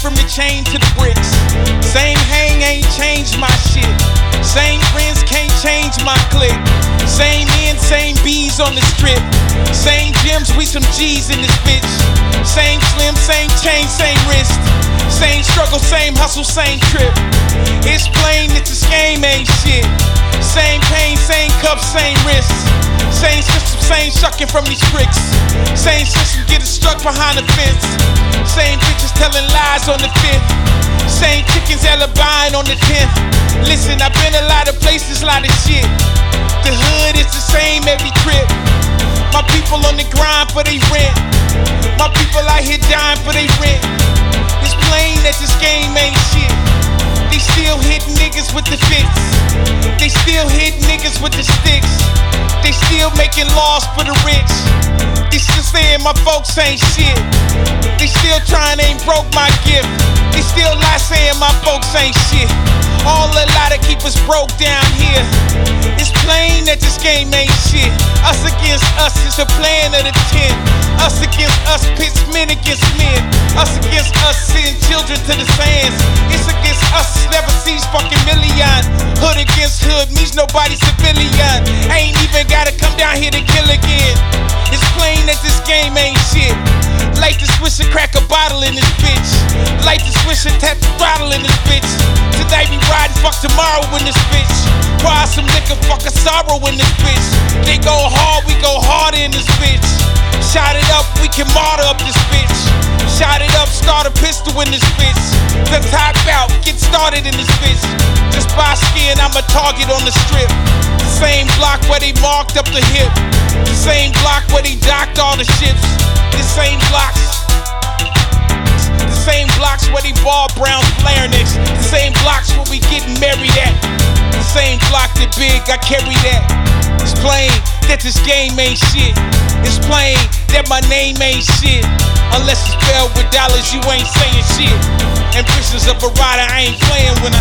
from the chain to the bricks. Same hang ain't changed my shit. Same friends can't change my clique. Same men, same bees on the strip. Same gyms, we some G's in this bitch. Same slim, same chain, same wrist. Same struggle, same hustle, same trip. It's plain that this game ain't shit. Same pain, same cup, same wrist. Same same sucking from these bricks. Same system getting struck behind the fence. Same bitches telling lies on the fifth. Same chickens alibiing on the tenth. Listen, I've been a lot of places, a lot of shit. The hood is the same every trip. My people on the grind for they rent. My people out here dying for they rent. It's plain that this game ain't shit. They still hit niggas with the fits. They still hit niggas with the sticks. They still making laws for the rich. They still saying my folks ain't shit. They still trying ain't broke my gift. They still lie saying my folks ain't shit. All a lot of keep us broke down here. It's plain that this game ain't shit. Us against us is a plan of the ten. Us against us pits men against men. Us against us send children to the sands. It's against us never sees fucking million. Hood against hood means nobody civilian. Ain't even gotta come down here to kill again. It's plain that this game ain't shit. Light to switch and crack a bottle in this bitch. Light to switch and tap the throttle in this bitch. Today we riding, fuck tomorrow in this bitch. Cry some liquor, fuck a sorrow in this bitch. They go hard, we go harder in this bitch. Shot it up, we can martyr in. Just by skin, I'm a target on the strip. Same block where they marked up the hip. Same block where they docked all the ships. The same blocks. The same blocks where they ball brown flare next. The same blocks where we getting married at. The same block that big, I carry that. It's plain that this game ain't shit. It's plain that my name ain't shit. Unless it's spelled with dollars, you ain't saying shit. Ambitions of a rider, I ain't playing when I.